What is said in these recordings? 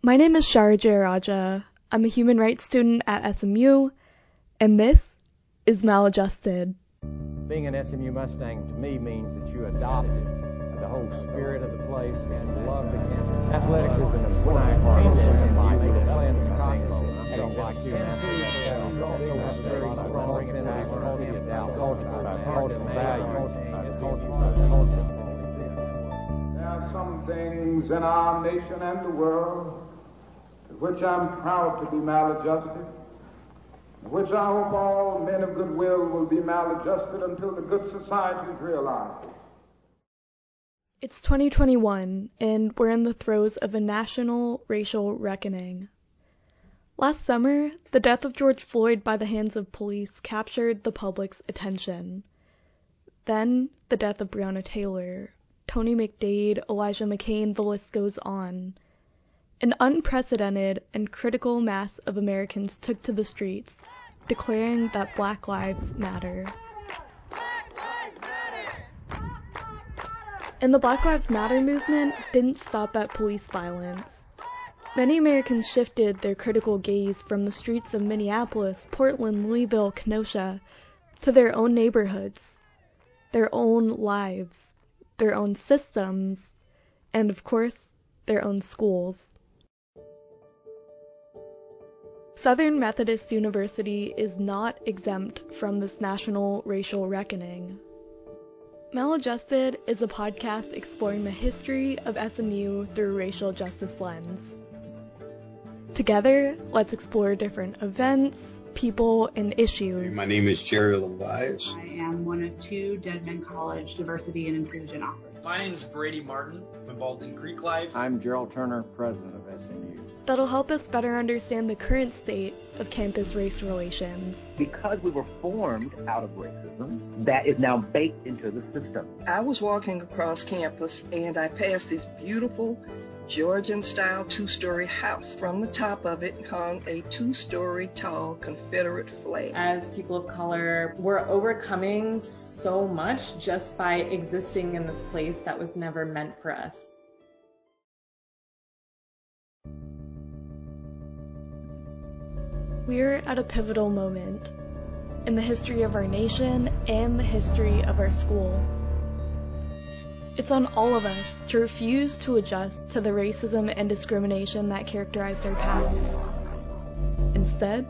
My name is Shara Jayaraja. I'm a human rights student at SMU, and this is Maladjusted. Being an SMU Mustang to me means that you adopt the whole spirit of the place and love the campus. Athletics is an important part things in our nation and the world to which I'm proud to be maladjusted, which I hope all men of goodwill will be maladjusted until the good society is realized. It's 2021, and we're in the throes of a national racial reckoning. Last summer, the death of George Floyd by the hands of police captured the public's attention. Then, the death of Breonna Taylor, Tony McDade, Elijah McClain, the list goes on. An unprecedented and critical mass of Americans took to the streets, declaring that Black Lives Matter. And the Black Lives Matter movement didn't stop at police violence. Many Americans shifted their critical gaze from the streets of Minneapolis, Portland, Louisville, Kenosha to their own neighborhoods, their own lives, their own systems, and of course, their own schools. Southern Methodist University is not exempt from this national racial reckoning. Maladjusted is a podcast exploring the history of SMU through a racial justice lens. Together, let's explore different events, people, and issues. My name is Jerry Levias. I am one of two Dedman College diversity and inclusion officers. My name is Brady Martin. I'm involved in Greek life. I'm Gerald Turner, president of SMU. That'll help us better understand the current state of campus race relations. Because we were formed out of racism, that is now baked into the system. I was walking across campus and I passed this beautiful Georgian style two story house. From the top of it hung a two story tall Confederate flag. As people of color, we're overcoming so much just by existing in this place that was never meant for us. We're at a pivotal moment in the history of our nation and the history of our school. It's on all of us to refuse to adjust to the racism and discrimination that characterized our past. Instead,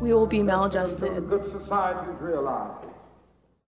we will be maladjusted. Good society is realized.